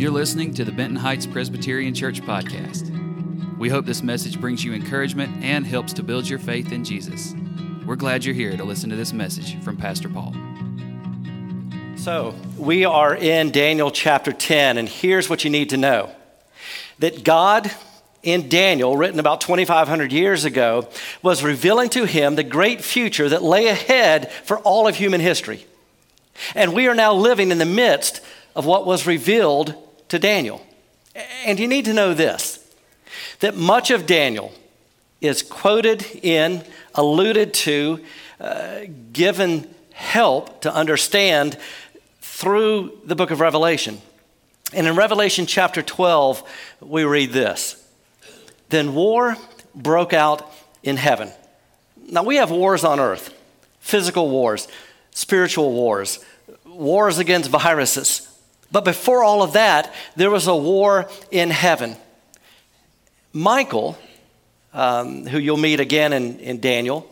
You're listening to the Benton Heights Presbyterian Church podcast. We hope this message brings you encouragement and helps to build your faith in Jesus. We're glad you're here to listen to this message from Pastor Paul. So, we are in Daniel chapter 10, and here's what you need to know that God in Daniel, written about 2,500 years ago, was revealing to him the great future that lay ahead for all of human history. And we are now living in the midst of what was revealed to Daniel. And you need to know this that much of Daniel is quoted in, alluded to, uh, given help to understand through the book of Revelation. And in Revelation chapter 12, we read this Then war broke out in heaven. Now, we have wars on earth physical wars, spiritual wars, wars against viruses, but before all of that, there was a war in heaven. Michael, um, who you'll meet again in, in Daniel,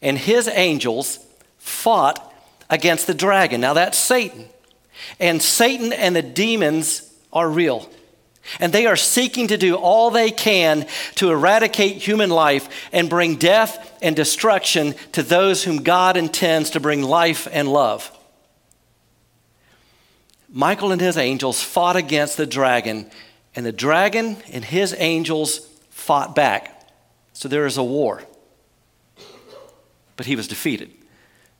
and his angels fought against the dragon. Now that's Satan. And Satan and the demons are real. And they are seeking to do all they can to eradicate human life and bring death and destruction to those whom God intends to bring life and love. Michael and his angels fought against the dragon, and the dragon and his angels fought back. So there is a war. But he was defeated.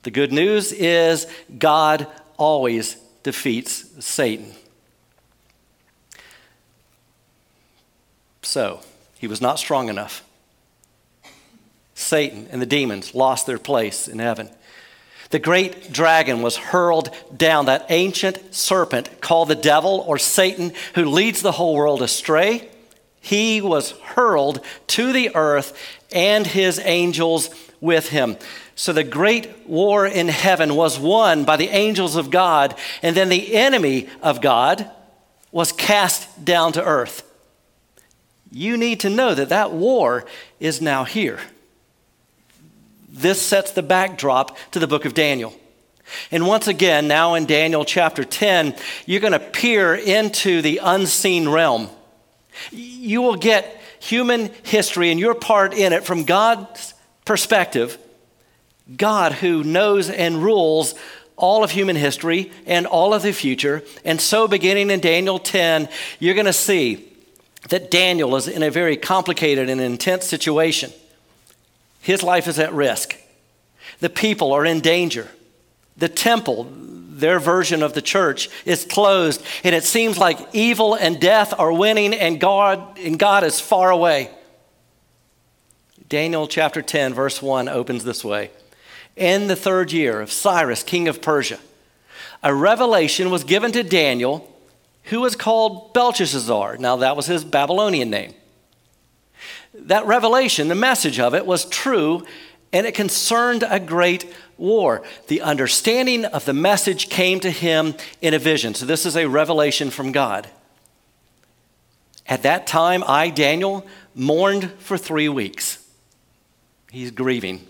The good news is God always defeats Satan. So, he was not strong enough. Satan and the demons lost their place in heaven. The great dragon was hurled down, that ancient serpent called the devil or Satan, who leads the whole world astray. He was hurled to the earth and his angels with him. So the great war in heaven was won by the angels of God, and then the enemy of God was cast down to earth. You need to know that that war is now here. This sets the backdrop to the book of Daniel. And once again, now in Daniel chapter 10, you're going to peer into the unseen realm. You will get human history and your part in it from God's perspective. God, who knows and rules all of human history and all of the future. And so, beginning in Daniel 10, you're going to see that Daniel is in a very complicated and intense situation. His life is at risk. The people are in danger. The temple, their version of the church, is closed, and it seems like evil and death are winning, and God, and God is far away. Daniel chapter 10, verse 1 opens this way In the third year of Cyrus, king of Persia, a revelation was given to Daniel, who was called Belteshazzar. Now, that was his Babylonian name that revelation, the message of it, was true and it concerned a great war. The understanding of the message came to him in a vision. So, this is a revelation from God. At that time, I, Daniel, mourned for three weeks. He's grieving.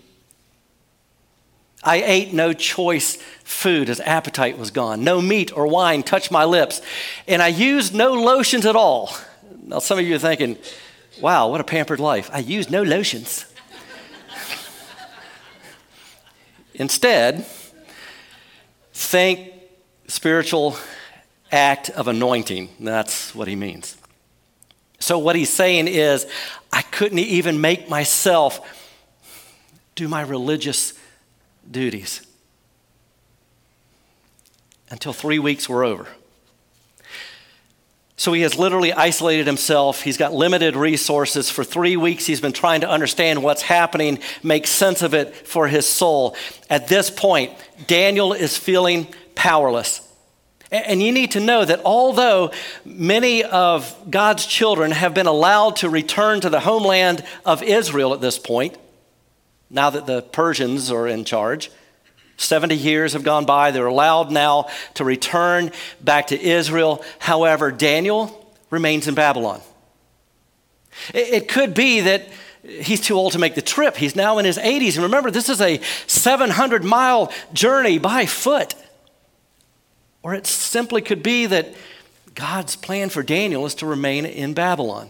I ate no choice food, his appetite was gone. No meat or wine touched my lips, and I used no lotions at all. Now, some of you are thinking, Wow, what a pampered life. I use no lotions. Instead, think spiritual act of anointing. That's what he means. So, what he's saying is, I couldn't even make myself do my religious duties until three weeks were over. So he has literally isolated himself. He's got limited resources. For three weeks, he's been trying to understand what's happening, make sense of it for his soul. At this point, Daniel is feeling powerless. And you need to know that although many of God's children have been allowed to return to the homeland of Israel at this point, now that the Persians are in charge, 70 years have gone by. They're allowed now to return back to Israel. However, Daniel remains in Babylon. It could be that he's too old to make the trip. He's now in his 80s. And remember, this is a 700 mile journey by foot. Or it simply could be that God's plan for Daniel is to remain in Babylon.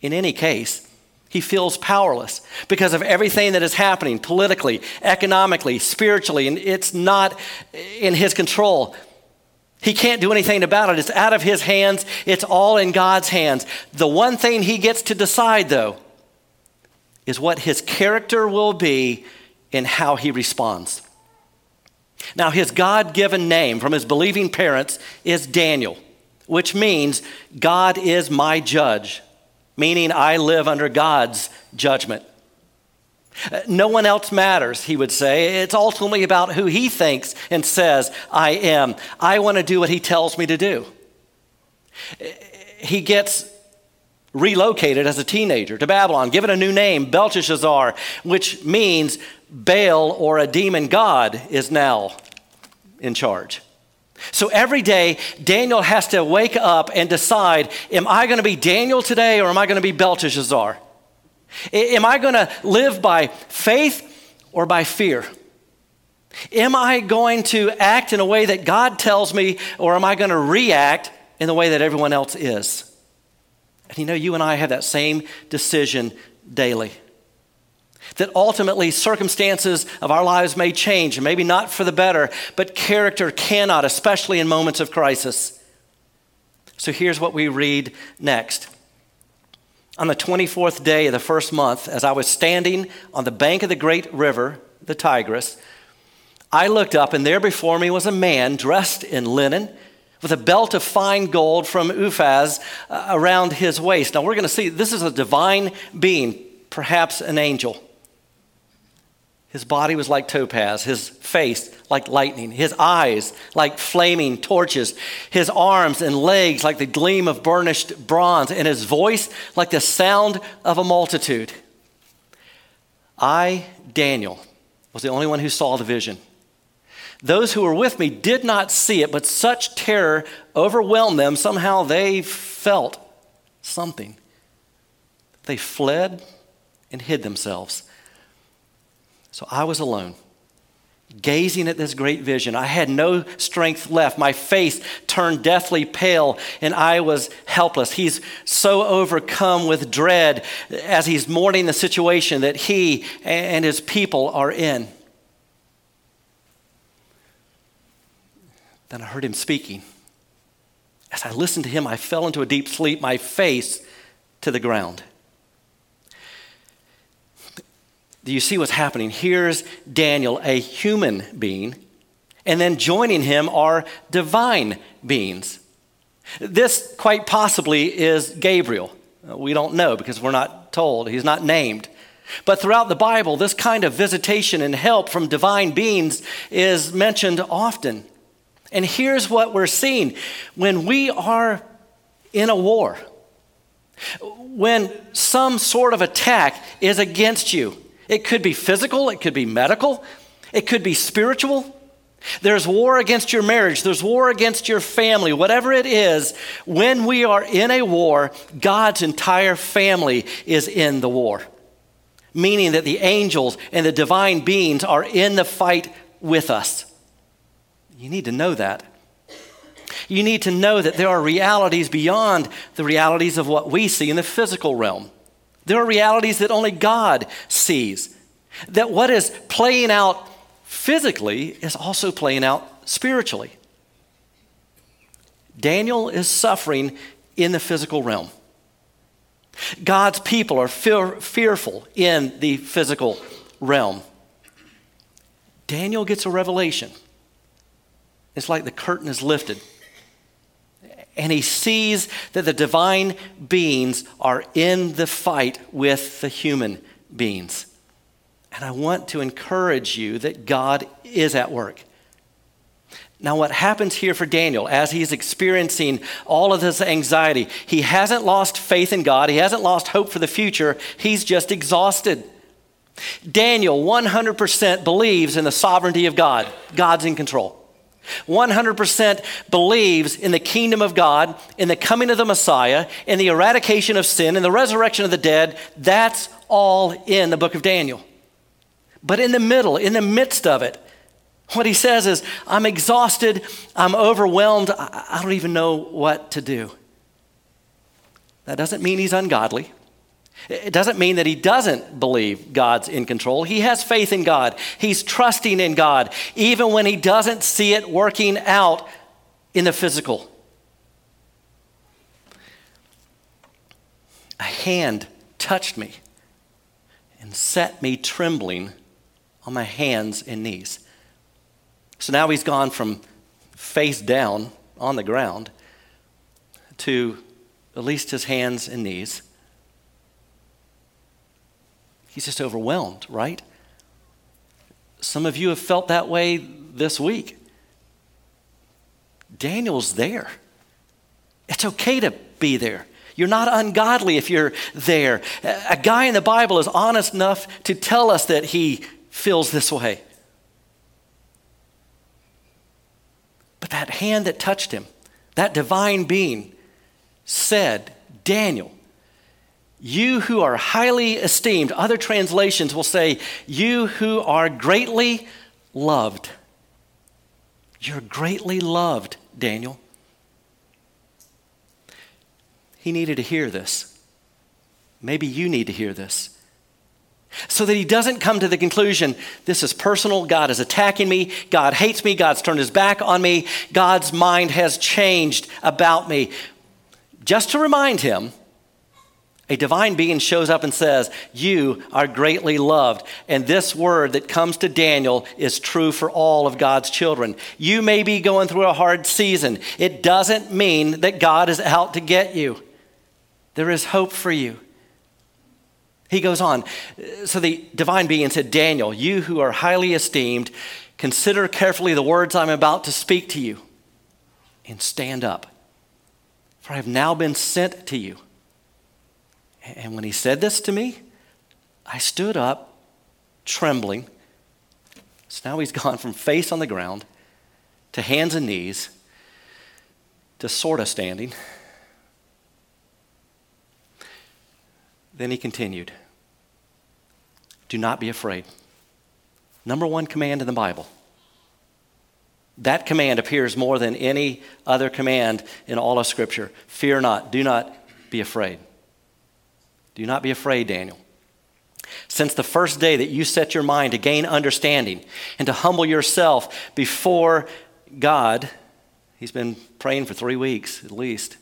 In any case, he feels powerless because of everything that is happening politically, economically, spiritually, and it's not in his control. He can't do anything about it. It's out of his hands, it's all in God's hands. The one thing he gets to decide, though, is what his character will be and how he responds. Now, his God given name from his believing parents is Daniel, which means God is my judge meaning I live under God's judgment. No one else matters, he would say. It's ultimately about who he thinks and says, I am. I want to do what he tells me to do. He gets relocated as a teenager to Babylon, given a new name, Belteshazzar, which means Baal or a demon god is now in charge. So every day, Daniel has to wake up and decide Am I going to be Daniel today or am I going to be Belteshazzar? Am I going to live by faith or by fear? Am I going to act in a way that God tells me or am I going to react in the way that everyone else is? And you know, you and I have that same decision daily that ultimately circumstances of our lives may change, maybe not for the better, but character cannot, especially in moments of crisis. So here's what we read next. On the 24th day of the first month, as I was standing on the bank of the great river, the Tigris, I looked up, and there before me was a man dressed in linen with a belt of fine gold from Uphaz uh, around his waist. Now, we're going to see this is a divine being, perhaps an angel. His body was like topaz, his face like lightning, his eyes like flaming torches, his arms and legs like the gleam of burnished bronze, and his voice like the sound of a multitude. I, Daniel, was the only one who saw the vision. Those who were with me did not see it, but such terror overwhelmed them. Somehow they felt something. They fled and hid themselves. So I was alone, gazing at this great vision. I had no strength left. My face turned deathly pale, and I was helpless. He's so overcome with dread as he's mourning the situation that he and his people are in. Then I heard him speaking. As I listened to him, I fell into a deep sleep, my face to the ground. Do you see what's happening? Here's Daniel, a human being, and then joining him are divine beings. This quite possibly is Gabriel. Uh, we don't know because we're not told, he's not named. But throughout the Bible, this kind of visitation and help from divine beings is mentioned often. And here's what we're seeing when we are in a war, when some sort of attack is against you, it could be physical, it could be medical, it could be spiritual. There's war against your marriage, there's war against your family, whatever it is. When we are in a war, God's entire family is in the war, meaning that the angels and the divine beings are in the fight with us. You need to know that. You need to know that there are realities beyond the realities of what we see in the physical realm. There are realities that only God sees. That what is playing out physically is also playing out spiritually. Daniel is suffering in the physical realm. God's people are fear, fearful in the physical realm. Daniel gets a revelation. It's like the curtain is lifted and he sees that the divine beings are in the fight with the human beings. And I want to encourage you that God is at work. Now, what happens here for Daniel as he's experiencing all of this anxiety, he hasn't lost faith in God, he hasn't lost hope for the future, he's just exhausted. Daniel 100% believes in the sovereignty of God, God's in control. 100% believes in the kingdom of God, in the coming of the Messiah, in the eradication of sin, in the resurrection of the dead. That's all in the book of Daniel. But in the middle, in the midst of it, What he says is, I'm exhausted, I'm overwhelmed, I don't even know what to do. That doesn't mean he's ungodly. It doesn't mean that he doesn't believe God's in control. He has faith in God. He's trusting in God, even when he doesn't see it working out in the physical. A hand touched me and set me trembling on my hands and knees. So now he's gone from face down on the ground to at least his hands and knees. He's just overwhelmed, right? Some of you have felt that way this week. Daniel's there. It's okay to be there. You're not ungodly if you're there. A guy in the Bible is honest enough to tell us that he feels this way. But that hand that touched him, that divine being, said, Daniel, you who are highly esteemed, other translations will say, you who are greatly loved. You're greatly loved, Daniel. He needed to hear this. Maybe you need to hear this. So that he doesn't come to the conclusion, this is personal, God is attacking me, God hates me, God's turned his back on me, God's mind has changed about me. Just to remind him, a divine being shows up and says, You are greatly loved. And this word that comes to Daniel is true for all of God's children. You may be going through a hard season. It doesn't mean that God is out to get you, there is hope for you. He goes on. So the divine being said, Daniel, you who are highly esteemed, consider carefully the words I'm about to speak to you and stand up. For I have now been sent to you. And when he said this to me, I stood up, trembling. So now he's gone from face on the ground to hands and knees to sort of standing. Then he continued Do not be afraid. Number one command in the Bible. That command appears more than any other command in all of Scripture. Fear not, do not be afraid. Do not be afraid, Daniel. Since the first day that you set your mind to gain understanding and to humble yourself before God, he's been praying for three weeks at least.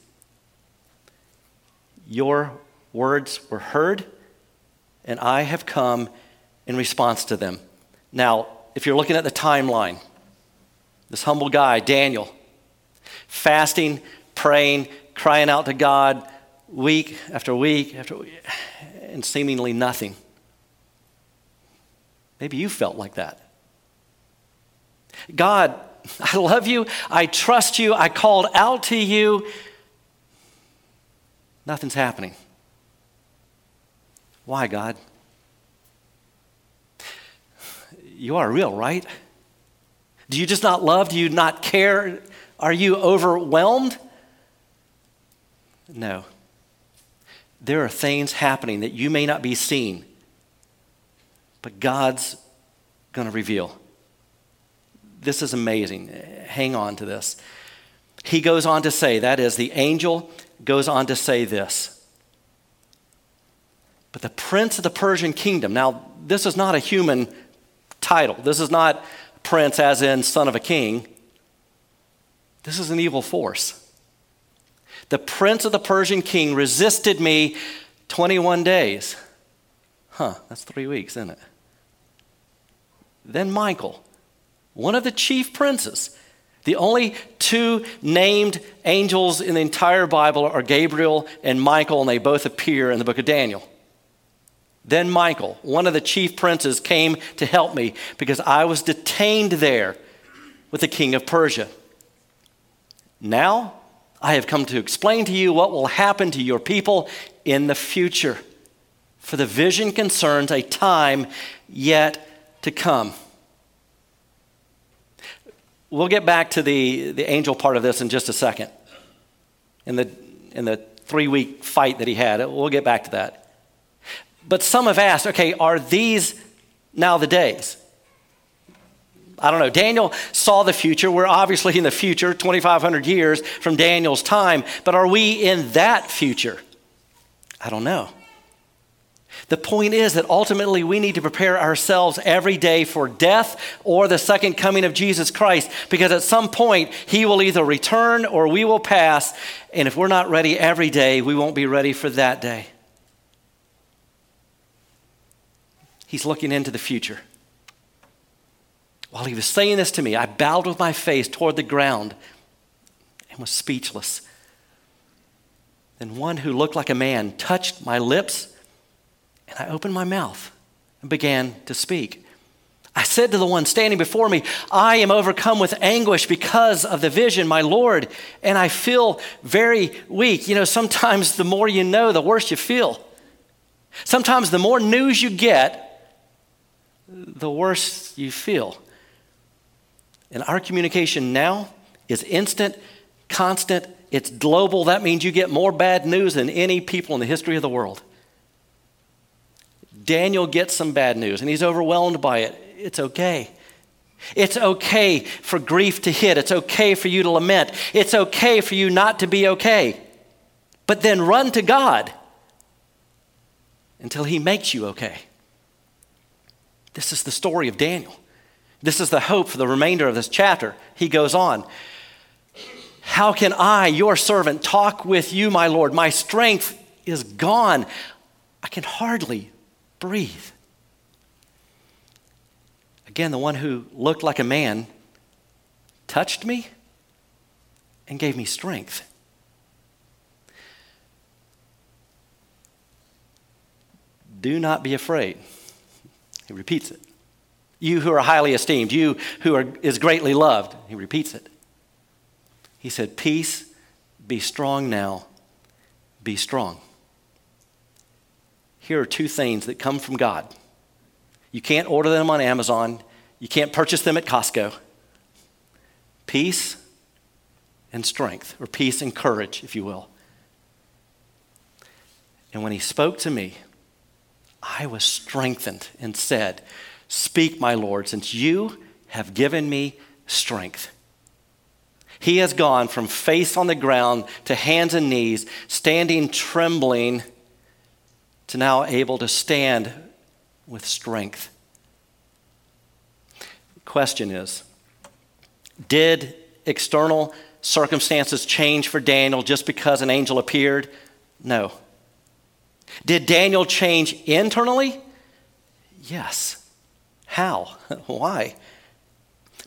Your words were heard, and I have come in response to them. Now, if you're looking at the timeline, this humble guy, Daniel, fasting, praying, crying out to God, week after week after week, and seemingly nothing. Maybe you felt like that. God, I love you. I trust you. I called out to you. Nothing's happening. Why, God? You are real, right? Do you just not love? Do you not care? Are you overwhelmed? No there are things happening that you may not be seeing, but God's going to reveal. This is amazing. Hang on to this. He goes on to say, that is, the angel goes on to say this. But the prince of the Persian kingdom, now, this is not a human title. This is not prince as in son of a king. This is an evil force. The prince of the Persian king resisted me 21 days. Huh, that's three weeks, isn't it? Then Michael, one of the chief princes, the only two named angels in the entire Bible are Gabriel and Michael, and they both appear in the book of Daniel. Then Michael, one of the chief princes, came to help me because I was detained there with the king of Persia. Now I have come to explain to you what will happen to your people in the future. For the vision concerns a time yet to come. We'll get back to the, the angel part of this in just a second. In the, in the three week fight that he had, we'll get back to that. But some have asked okay, are these now the days? I don't know. Daniel saw the future. We're obviously in the future, 2,500 years from Daniel's time, but are we in that future? I don't know. The point is that ultimately we need to prepare ourselves every day for death or the second coming of Jesus Christ because at some point he will either return or we will pass. And if we're not ready every day, we won't be ready for that day. He's looking into the future. While he was saying this to me, I bowed with my face toward the ground and was speechless. Then one who looked like a man touched my lips and I opened my mouth and began to speak. I said to the one standing before me, I am overcome with anguish because of the vision, my Lord, and I feel very weak. You know, sometimes the more you know, the worse you feel. Sometimes the more news you get, the worse you feel. And our communication now is instant, constant, it's global. That means you get more bad news than any people in the history of the world. Daniel gets some bad news and he's overwhelmed by it. It's okay. It's okay for grief to hit. It's okay for you to lament. It's okay for you not to be okay. But then run to God until he makes you okay. This is the story of Daniel. This is the hope for the remainder of this chapter. He goes on. How can I, your servant, talk with you, my Lord? My strength is gone. I can hardly breathe. Again, the one who looked like a man touched me and gave me strength. Do not be afraid. He repeats it. You who are highly esteemed, you who are, is greatly loved. He repeats it. He said, Peace, be strong now, be strong here are two things that come from God. You can't order them on Amazon, you can't purchase them at Costco. Peace and strength, or peace and courage, if you will. And when he spoke to me, I was strengthened and said, Speak, my Lord, since you have given me strength. He has gone from face on the ground to hands and knees, standing trembling to now able to stand with strength. Question is Did external circumstances change for Daniel just because an angel appeared? No. Did Daniel change internally? Yes. How? Why?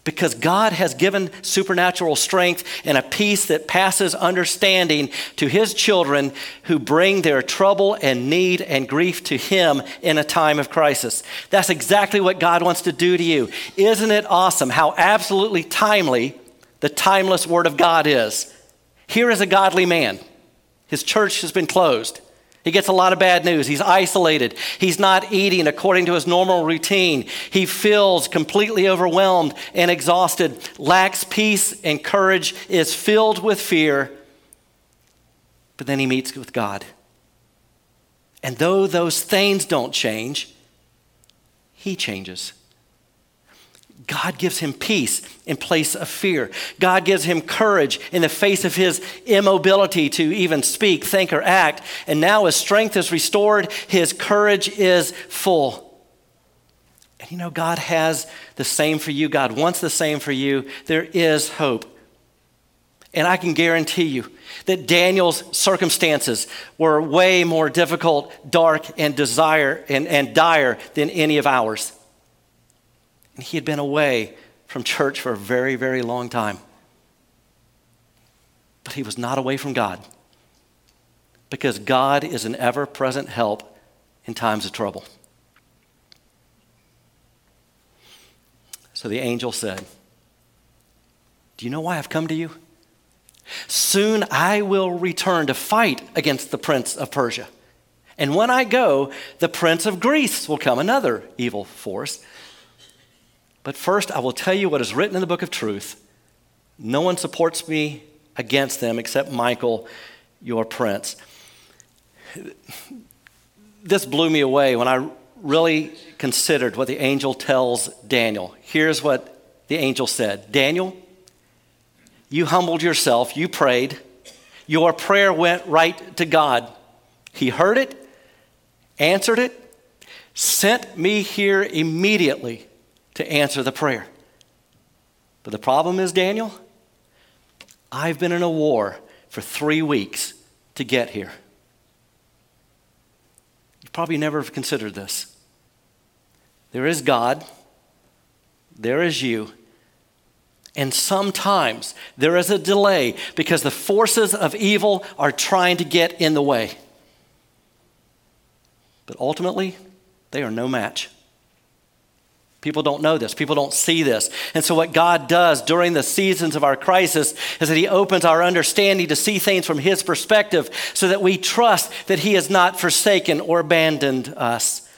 because God has given supernatural strength and a peace that passes understanding to his children who bring their trouble and need and grief to him in a time of crisis. That's exactly what God wants to do to you. Isn't it awesome how absolutely timely the timeless word of God is? Here is a godly man. His church has been closed. He gets a lot of bad news. He's isolated. He's not eating according to his normal routine. He feels completely overwhelmed and exhausted, lacks peace and courage, is filled with fear. But then he meets with God. And though those things don't change, he changes. God gives him peace in place of fear. God gives him courage in the face of his immobility to even speak, think, or act. And now his strength is restored, his courage is full. And you know, God has the same for you. God wants the same for you. There is hope. And I can guarantee you that Daniel's circumstances were way more difficult, dark, and desire and, and dire than any of ours. And he had been away from church for a very, very long time. But he was not away from God because God is an ever present help in times of trouble. So the angel said, Do you know why I've come to you? Soon I will return to fight against the prince of Persia. And when I go, the prince of Greece will come, another evil force. But first, I will tell you what is written in the book of truth. No one supports me against them except Michael, your prince. This blew me away when I really considered what the angel tells Daniel. Here's what the angel said, Daniel, you humbled yourself, you prayed, your prayer went right to God. He heard it, answered it, sent me here immediately to answer the prayer. But the problem is, Daniel, I've been in a war for three weeks to get here. You've probably never considered this. There is God, there is you, and sometimes there is a delay because the forces of evil are trying to get in the way. But ultimately, they are no match. People don't know this. People don't see this. And so, what God does during the seasons of our crisis is that He opens our understanding to see things from His perspective so that we trust that He has not forsaken or abandoned us.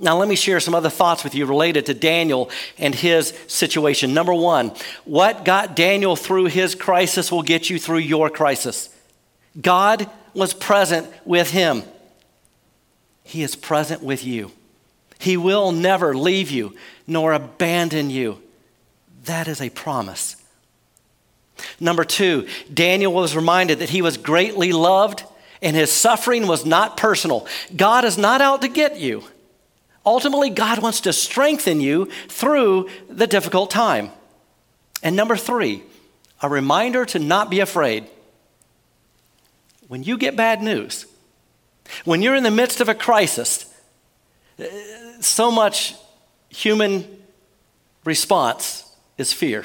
Now, let me share some other thoughts with you related to Daniel and his situation. Number one, what got Daniel through his crisis will get you through your crisis. God was present with him, He is present with you. He will never leave you nor abandon you. That is a promise. Number two, Daniel was reminded that he was greatly loved and his suffering was not personal. God is not out to get you. Ultimately, God wants to strengthen you through the difficult time. And number three, a reminder to not be afraid. When you get bad news, when you're in the midst of a crisis, so much human response is fear.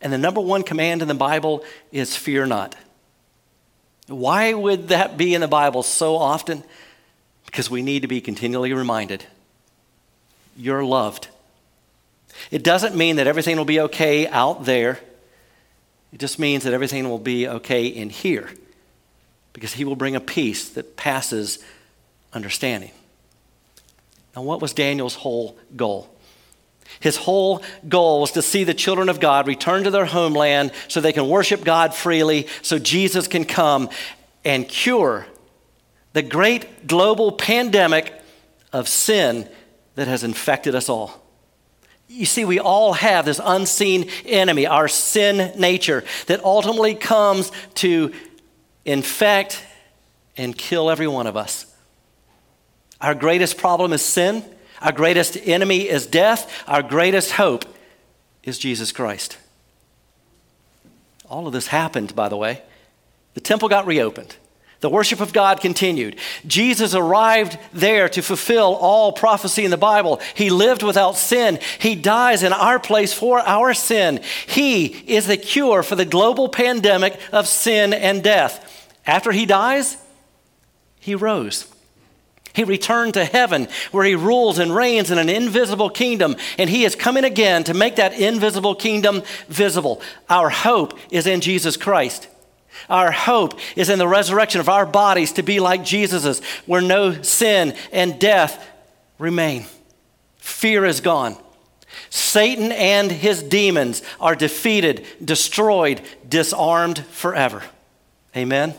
And the number one command in the Bible is fear not. Why would that be in the Bible so often? Because we need to be continually reminded you're loved. It doesn't mean that everything will be okay out there. It just means that everything will be okay in here because He will bring a peace that passes understanding. Now, what was Daniel's whole goal? His whole goal was to see the children of God return to their homeland so they can worship God freely, so Jesus can come and cure the great global pandemic of sin that has infected us all. You see, we all have this unseen enemy, our sin nature, that ultimately comes to infect and kill every one of us. Our greatest problem is sin. Our greatest enemy is death. Our greatest hope is Jesus Christ. All of this happened, by the way. The temple got reopened. The worship of God continued. Jesus arrived there to fulfill all prophecy in the Bible. He lived without sin. He dies in our place for our sin. He is the cure for the global pandemic of sin and death. After he dies, he rose. He returned to heaven where he rules and reigns in an invisible kingdom, and he is coming again to make that invisible kingdom visible. Our hope is in Jesus Christ. Our hope is in the resurrection of our bodies to be like Jesus's, where no sin and death remain. Fear is gone. Satan and his demons are defeated, destroyed, disarmed forever. Amen.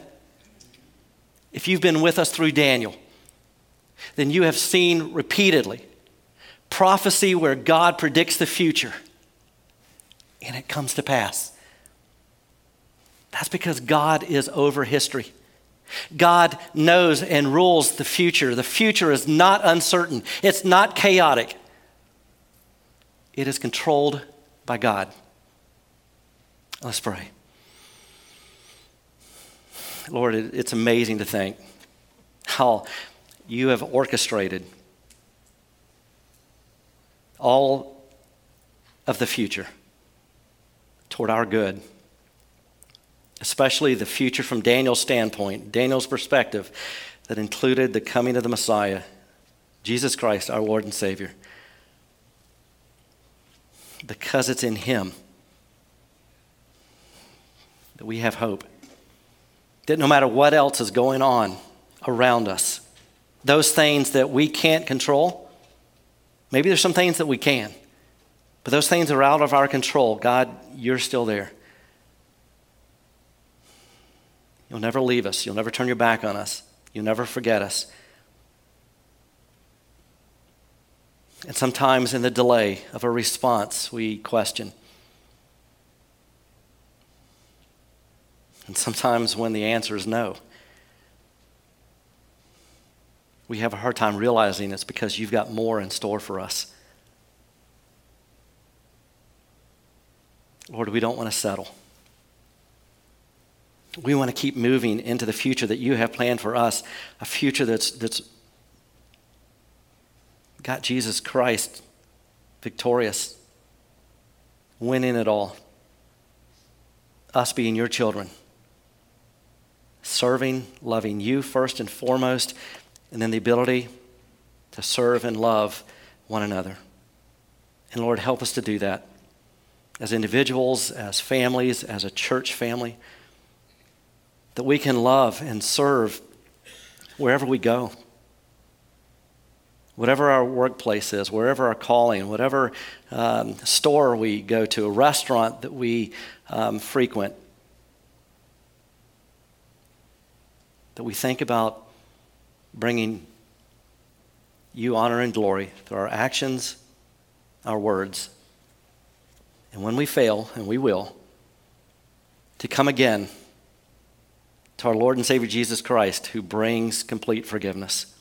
If you've been with us through Daniel, then you have seen repeatedly prophecy where God predicts the future and it comes to pass. That's because God is over history. God knows and rules the future. The future is not uncertain, it's not chaotic, it is controlled by God. Let's pray. Lord, it's amazing to think how you have orchestrated all of the future toward our good, especially the future from Daniel's standpoint, Daniel's perspective, that included the coming of the Messiah, Jesus Christ, our Lord and Savior. Because it's in Him that we have hope. That no matter what else is going on around us, those things that we can't control. Maybe there's some things that we can, but those things are out of our control. God, you're still there. You'll never leave us, you'll never turn your back on us, you'll never forget us. And sometimes in the delay of a response, we question. And sometimes when the answer is no, we have a hard time realizing it's because you've got more in store for us. Lord, we don't want to settle. We want to keep moving into the future that you have planned for us, a future that's, that's got Jesus Christ victorious, winning it all. Us being your children, serving, loving you first and foremost, and then the ability to serve and love one another. And Lord, help us to do that as individuals, as families, as a church family, that we can love and serve wherever we go. Whatever our workplace is, wherever our calling, whatever um, store we go to, a restaurant that we um, frequent, that we think about bringing you honor and glory through our actions, our words, and when we fail, and we will, to come again to our Lord and Savior Jesus Christ who brings complete forgiveness.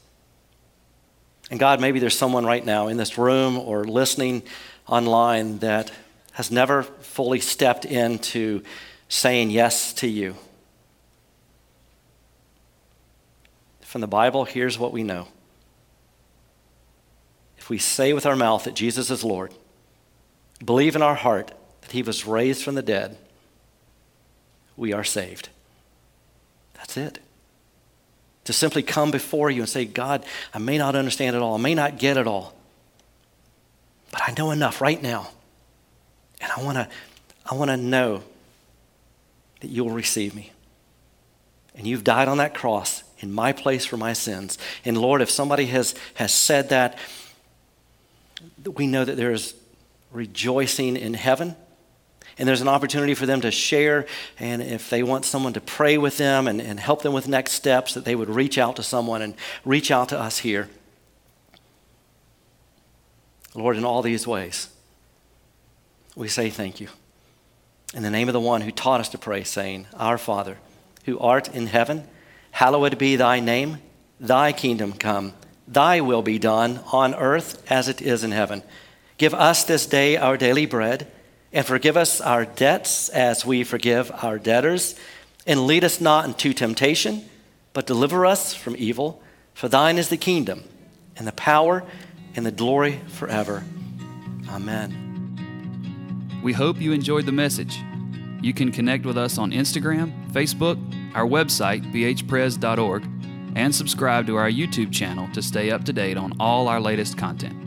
And God, maybe there's someone right now in this room or listening online that has never fully stepped into saying yes to you. From the Bible, here's what we know. If we say with our mouth that Jesus is Lord, believe in our heart that he was raised from the dead, we are saved. That's it. To simply come before you and say, God, I may not understand it all, I may not get it all, but I know enough right now. And I want to I want to know that you will receive me. And you've died on that cross in my place for my sins. And Lord, if somebody has, has said that, we know that there is rejoicing in heaven. And there's an opportunity for them to share. And if they want someone to pray with them and, and help them with next steps, that they would reach out to someone and reach out to us here. Lord, in all these ways, we say thank you. In the name of the one who taught us to pray, saying, Our Father, who art in heaven, hallowed be thy name, thy kingdom come, thy will be done on earth as it is in heaven. Give us this day our daily bread, and forgive us our debts as we forgive our debtors. And lead us not into temptation, but deliver us from evil. For thine is the kingdom, and the power, and the glory forever. Amen. We hope you enjoyed the message. You can connect with us on Instagram, Facebook, our website, bhpres.org, and subscribe to our YouTube channel to stay up to date on all our latest content.